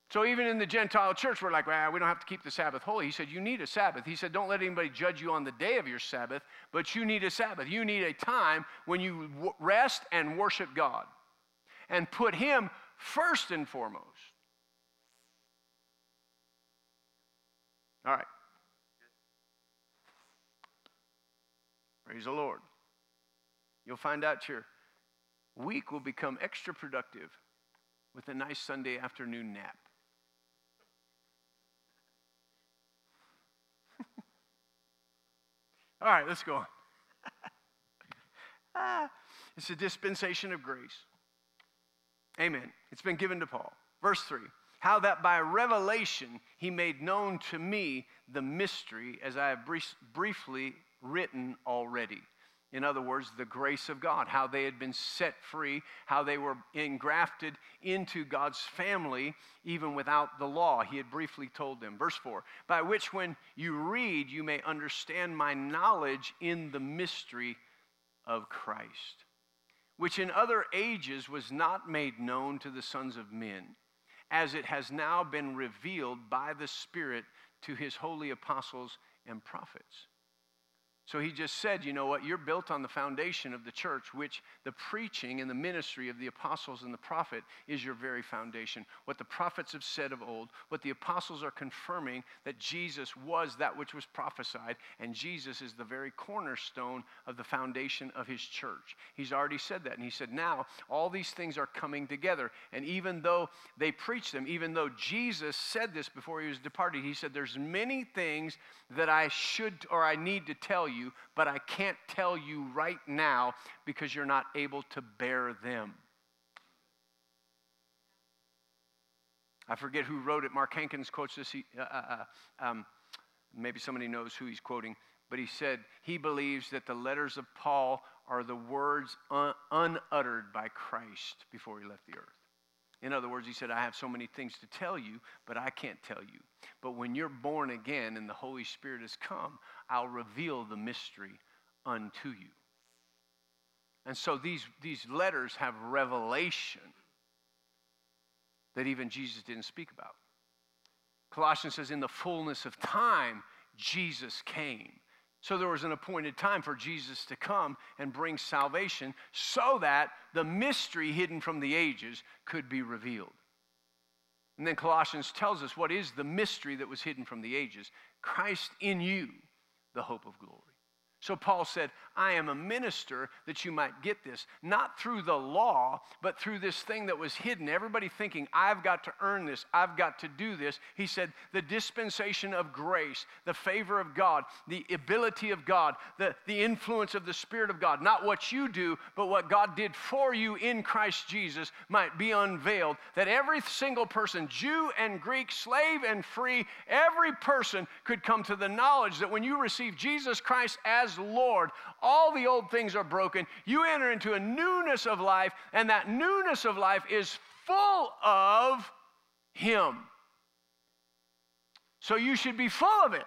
Speaker 1: So even in the Gentile church, we're like, well, we don't have to keep the Sabbath holy. He said, you need a Sabbath. He said, don't let anybody judge you on the day of your Sabbath, but you need a Sabbath. You need a time when you rest and worship God and put Him first and foremost. All right. Praise the Lord. You'll find out your week will become extra productive with a nice Sunday afternoon nap. All right, let's go on. ah, it's a dispensation of grace. Amen. It's been given to Paul. Verse 3 How that by revelation he made known to me the mystery, as I have brief, briefly written already. In other words, the grace of God, how they had been set free, how they were engrafted into God's family even without the law. He had briefly told them. Verse 4 By which, when you read, you may understand my knowledge in the mystery of Christ, which in other ages was not made known to the sons of men, as it has now been revealed by the Spirit to his holy apostles and prophets. So he just said, you know what, you're built on the foundation of the church, which the preaching and the ministry of the apostles and the prophet is your very foundation. What the prophets have said of old, what the apostles are confirming that Jesus was that which was prophesied, and Jesus is the very cornerstone of the foundation of his church. He's already said that. And he said, now all these things are coming together. And even though they preach them, even though Jesus said this before he was departed, he said, there's many things that I should or I need to tell you, but I can't tell you right now because you're not able to bear them. I forget who wrote it. Mark Hankins quotes this. He, uh, uh, uh, um, maybe somebody knows who he's quoting, but he said he believes that the letters of Paul are the words un- unuttered by Christ before he left the earth. In other words, he said, I have so many things to tell you, but I can't tell you. But when you're born again and the Holy Spirit has come, I'll reveal the mystery unto you. And so these, these letters have revelation that even Jesus didn't speak about. Colossians says, In the fullness of time, Jesus came. So there was an appointed time for Jesus to come and bring salvation so that the mystery hidden from the ages could be revealed. And then Colossians tells us what is the mystery that was hidden from the ages Christ in you, the hope of glory. So Paul said, I am a minister that you might get this, not through the law, but through this thing that was hidden. Everybody thinking, I've got to earn this, I've got to do this. He said, the dispensation of grace, the favor of God, the ability of God, the, the influence of the Spirit of God, not what you do, but what God did for you in Christ Jesus might be unveiled. That every single person, Jew and Greek, slave and free, every person could come to the knowledge that when you receive Jesus Christ as Lord. All the old things are broken. You enter into a newness of life, and that newness of life is full of Him. So you should be full of it.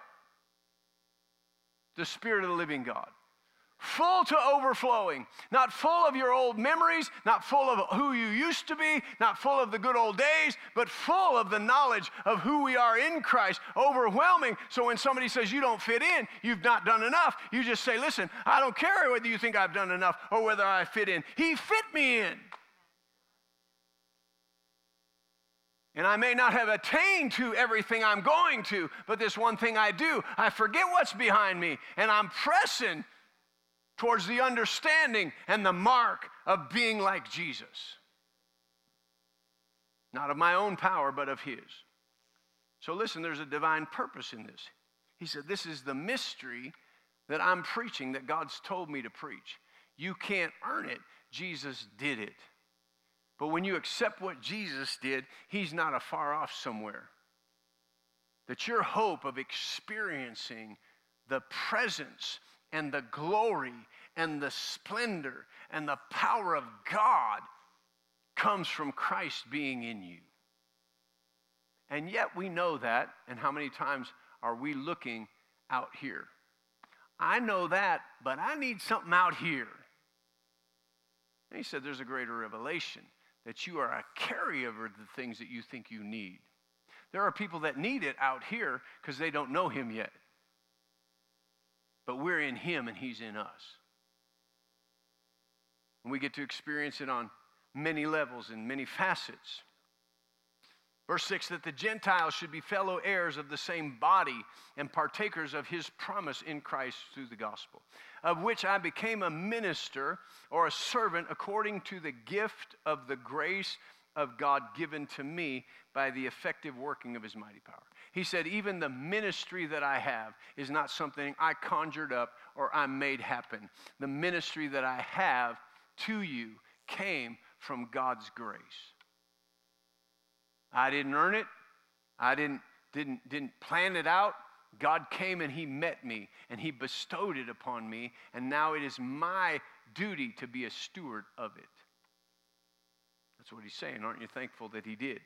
Speaker 1: The Spirit of the living God full to overflowing, not full of your old memories, not full of who you used to be, not full of the good old days, but full of the knowledge of who we are in Christ, overwhelming. So when somebody says you don't fit in, you've not done enough, you just say, Listen, I don't care whether you think I've done enough or whether I fit in. He fit me in. And I may not have attained to everything I'm going to, but this one thing I do, I forget what's behind me and I'm pressing towards the understanding and the mark of being like Jesus. Not of my own power, but of His. So listen, there's a divine purpose in this. He said, This is the mystery that I'm preaching, that God's told me to preach. You can't earn it, Jesus did it. But when you accept what Jesus did, He's not a far off somewhere. That your hope of experiencing the presence and the glory and the splendor and the power of God comes from Christ being in you. And yet we know that, and how many times are we looking out here? I know that, but I need something out here. And he said, There's a greater revelation that you are a carrier of the things that you think you need. There are people that need it out here because they don't know him yet but we're in Him and He's in us. And we get to experience it on many levels and many facets. Verse 6 that the Gentiles should be fellow heirs of the same body and partakers of his promise in Christ through the gospel, of which I became a minister or a servant according to the gift of the grace of God given to me by the effective working of his mighty power. He said, Even the ministry that I have is not something I conjured up or I made happen. The ministry that I have to you came from God's grace. I didn't earn it. I didn't, didn't, didn't plan it out. God came and He met me and He bestowed it upon me, and now it is my duty to be a steward of it. That's what He's saying. Aren't you thankful that He did?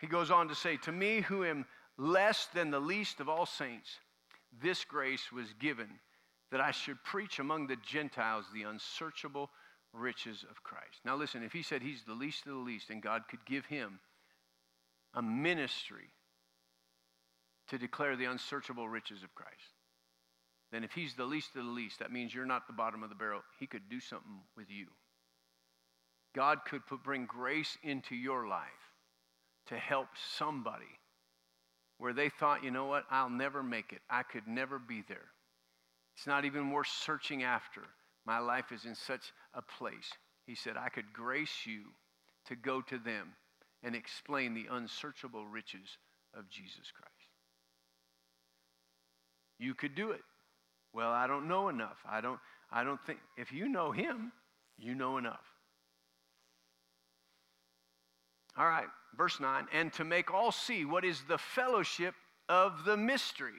Speaker 1: He goes on to say, To me, who am less than the least of all saints, this grace was given that I should preach among the Gentiles the unsearchable riches of Christ. Now, listen, if he said he's the least of the least and God could give him a ministry to declare the unsearchable riches of Christ, then if he's the least of the least, that means you're not the bottom of the barrel. He could do something with you. God could put, bring grace into your life to help somebody where they thought, you know what, I'll never make it. I could never be there. It's not even worth searching after. My life is in such a place. He said, I could grace you to go to them and explain the unsearchable riches of Jesus Christ. You could do it. Well, I don't know enough. I don't, I don't think, if you know him, you know enough. All right, verse 9, and to make all see what is the fellowship of the mystery.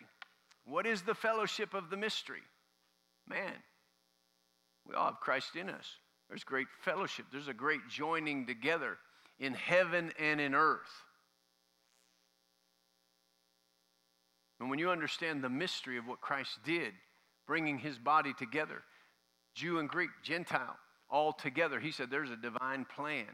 Speaker 1: What is the fellowship of the mystery? Man, we all have Christ in us. There's great fellowship, there's a great joining together in heaven and in earth. And when you understand the mystery of what Christ did, bringing his body together, Jew and Greek, Gentile, all together, he said there's a divine plan.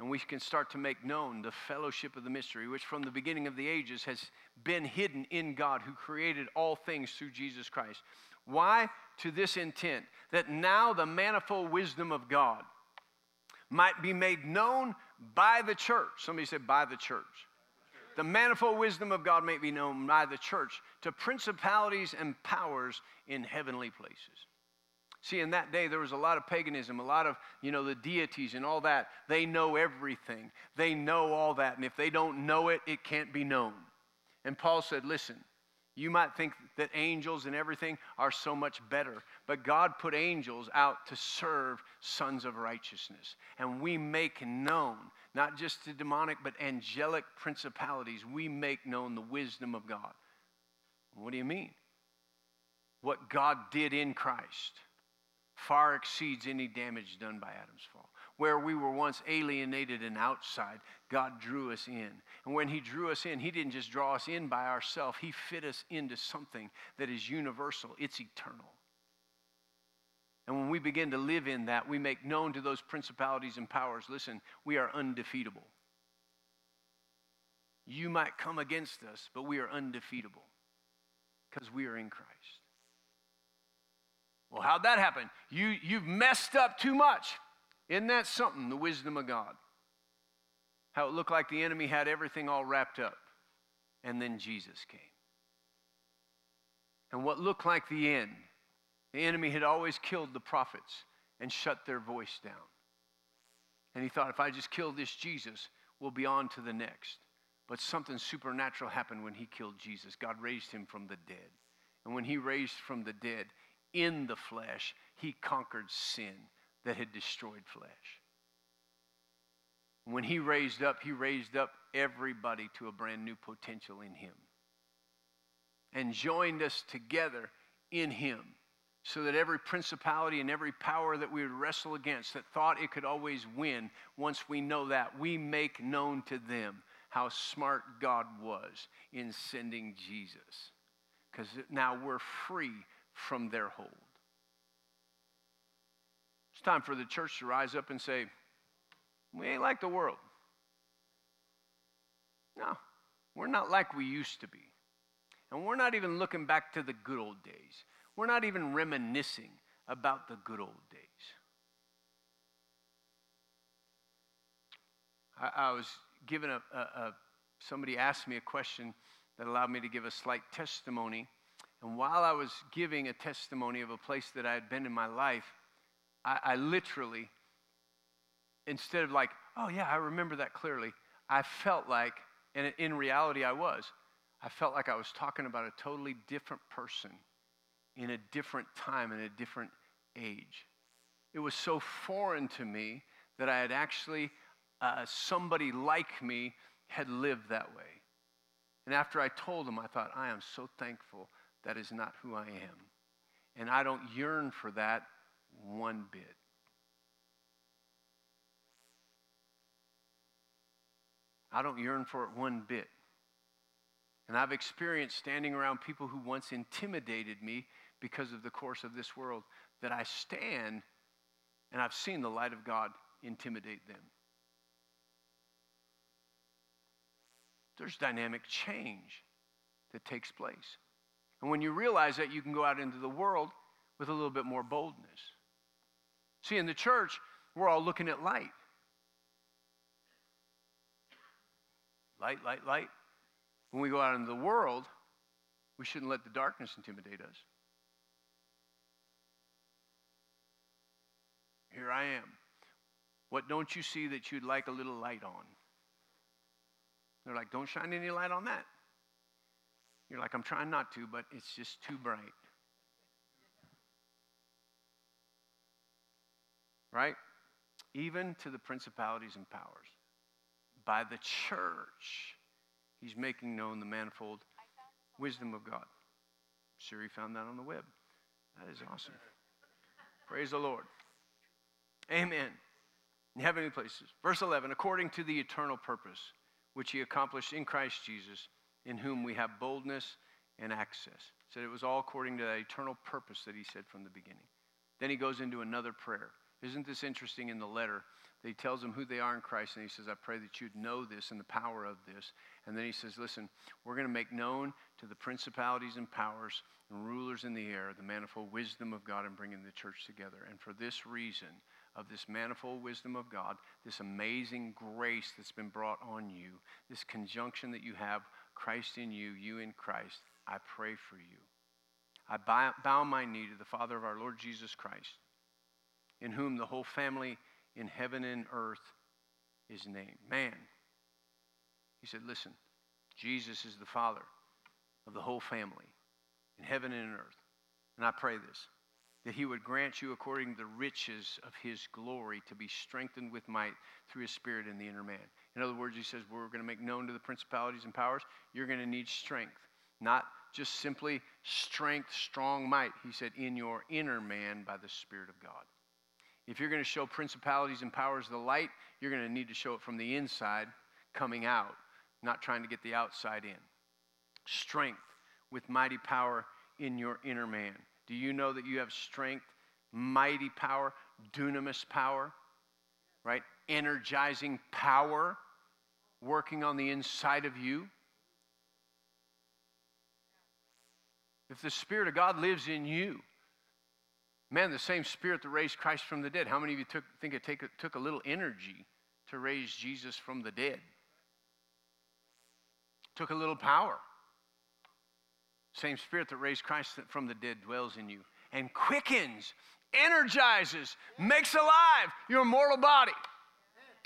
Speaker 1: And we can start to make known the fellowship of the mystery, which from the beginning of the ages has been hidden in God who created all things through Jesus Christ. Why? To this intent, that now the manifold wisdom of God might be made known by the church. Somebody said, by the church. The manifold wisdom of God may be known by the church to principalities and powers in heavenly places. See, in that day, there was a lot of paganism, a lot of, you know, the deities and all that. They know everything. They know all that. And if they don't know it, it can't be known. And Paul said, listen, you might think that angels and everything are so much better, but God put angels out to serve sons of righteousness. And we make known, not just the demonic, but angelic principalities, we make known the wisdom of God. What do you mean? What God did in Christ far exceeds any damage done by Adam's fall. Where we were once alienated and outside, God drew us in. And when He drew us in, He didn't just draw us in by ourselves, He fit us into something that is universal, it's eternal. And when we begin to live in that, we make known to those principalities and powers listen, we are undefeatable. You might come against us, but we are undefeatable because we are in Christ. Well, how'd that happen? You, you've messed up too much. Isn't that something, the wisdom of God? How it looked like the enemy had everything all wrapped up, and then Jesus came. And what looked like the end, the enemy had always killed the prophets and shut their voice down. And he thought, if I just kill this Jesus, we'll be on to the next. But something supernatural happened when he killed Jesus. God raised him from the dead. And when he raised from the dead, in the flesh, he conquered sin that had destroyed flesh. When he raised up, he raised up everybody to a brand new potential in him and joined us together in him so that every principality and every power that we would wrestle against that thought it could always win, once we know that, we make known to them how smart God was in sending Jesus. Because now we're free from their hold. It's time for the church to rise up and say, We ain't like the world. No, we're not like we used to be. And we're not even looking back to the good old days. We're not even reminiscing about the good old days. I, I was given a, a, a, somebody asked me a question that allowed me to give a slight testimony and while I was giving a testimony of a place that I had been in my life, I, I literally, instead of like, oh yeah, I remember that clearly, I felt like, and in reality I was, I felt like I was talking about a totally different person in a different time, in a different age. It was so foreign to me that I had actually uh, somebody like me had lived that way. And after I told him, I thought, I am so thankful that is not who I am. And I don't yearn for that one bit. I don't yearn for it one bit. And I've experienced standing around people who once intimidated me because of the course of this world that I stand and I've seen the light of God intimidate them. There's dynamic change that takes place. And when you realize that, you can go out into the world with a little bit more boldness. See, in the church, we're all looking at light. Light, light, light. When we go out into the world, we shouldn't let the darkness intimidate us. Here I am. What don't you see that you'd like a little light on? They're like, don't shine any light on that. You're like, I'm trying not to, but it's just too bright. Right? Even to the principalities and powers. By the church, he's making known the manifold wisdom of God. Siri found that on the web. That is awesome. Praise the Lord. Amen. In heavenly places. Verse 11, according to the eternal purpose which he accomplished in Christ Jesus, in whom we have boldness and access. Said it was all according to that eternal purpose that he said from the beginning. Then he goes into another prayer. Isn't this interesting in the letter? That he tells them who they are in Christ, and he says, I pray that you'd know this and the power of this. And then he says, Listen, we're going to make known to the principalities and powers and rulers in the air the manifold wisdom of God and bringing the church together. And for this reason, of this manifold wisdom of God, this amazing grace that's been brought on you, this conjunction that you have, Christ in you, you in Christ, I pray for you. I bow my knee to the Father of our Lord Jesus Christ, in whom the whole family in heaven and earth is named. Man, he said, listen, Jesus is the Father of the whole family in heaven and in earth. And I pray this that he would grant you according to the riches of his glory to be strengthened with might through his spirit in the inner man. In other words, he says, we're going to make known to the principalities and powers, you're going to need strength. Not just simply strength, strong might. He said, in your inner man by the Spirit of God. If you're going to show principalities and powers the light, you're going to need to show it from the inside coming out, not trying to get the outside in. Strength with mighty power in your inner man. Do you know that you have strength, mighty power, dunamis power, right? Energizing power working on the inside of you? If the Spirit of God lives in you, man, the same Spirit that raised Christ from the dead, how many of you took, think it take, took a little energy to raise Jesus from the dead? Took a little power. Same spirit that raised Christ from the dead dwells in you and quickens, energizes, makes alive your mortal body,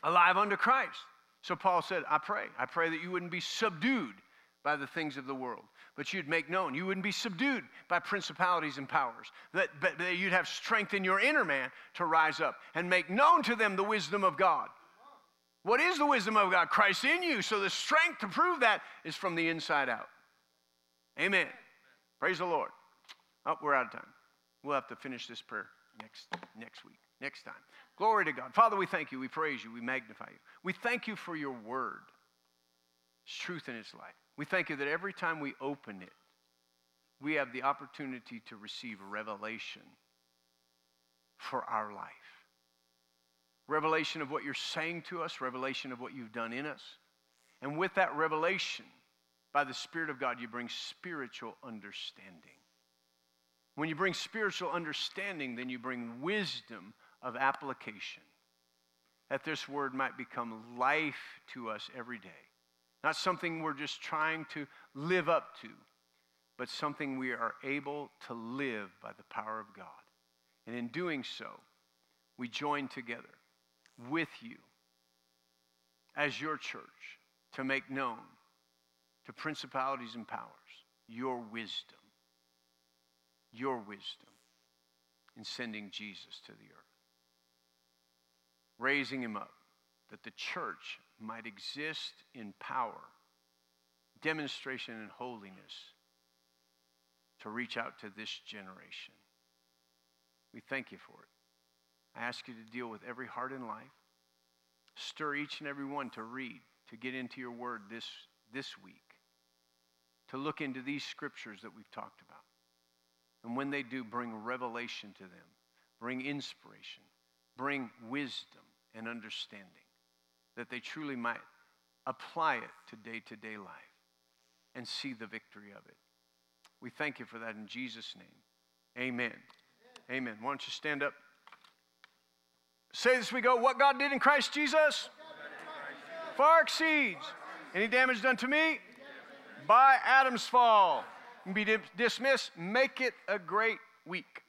Speaker 1: alive unto Christ. So Paul said, I pray. I pray that you wouldn't be subdued by the things of the world, but you'd make known. You wouldn't be subdued by principalities and powers, that, but that you'd have strength in your inner man to rise up and make known to them the wisdom of God. What is the wisdom of God? Christ in you. So the strength to prove that is from the inside out. Amen. Praise the Lord. Oh, we're out of time. We'll have to finish this prayer next, next week, next time. Glory to God. Father, we thank you. We praise you. We magnify you. We thank you for your word. It's truth in its light. We thank you that every time we open it, we have the opportunity to receive revelation for our life. Revelation of what you're saying to us, revelation of what you've done in us. And with that revelation, by the Spirit of God, you bring spiritual understanding. When you bring spiritual understanding, then you bring wisdom of application. That this word might become life to us every day. Not something we're just trying to live up to, but something we are able to live by the power of God. And in doing so, we join together with you as your church to make known to principalities and powers your wisdom, your wisdom in sending Jesus to the earth, raising him up, that the church might exist in power, demonstration, and holiness to reach out to this generation. We thank you for it. I ask you to deal with every heart in life. Stir each and every one to read, to get into your word this, this week, to look into these scriptures that we've talked about. And when they do, bring revelation to them, bring inspiration, bring wisdom and understanding, that they truly might apply it to day to day life and see the victory of it. We thank you for that in Jesus' name. Amen. Amen. Why don't you stand up? Say this we go. What God did in Christ Jesus far exceeds any damage done to me by Adam's fall. Be dismissed. Make it a great week.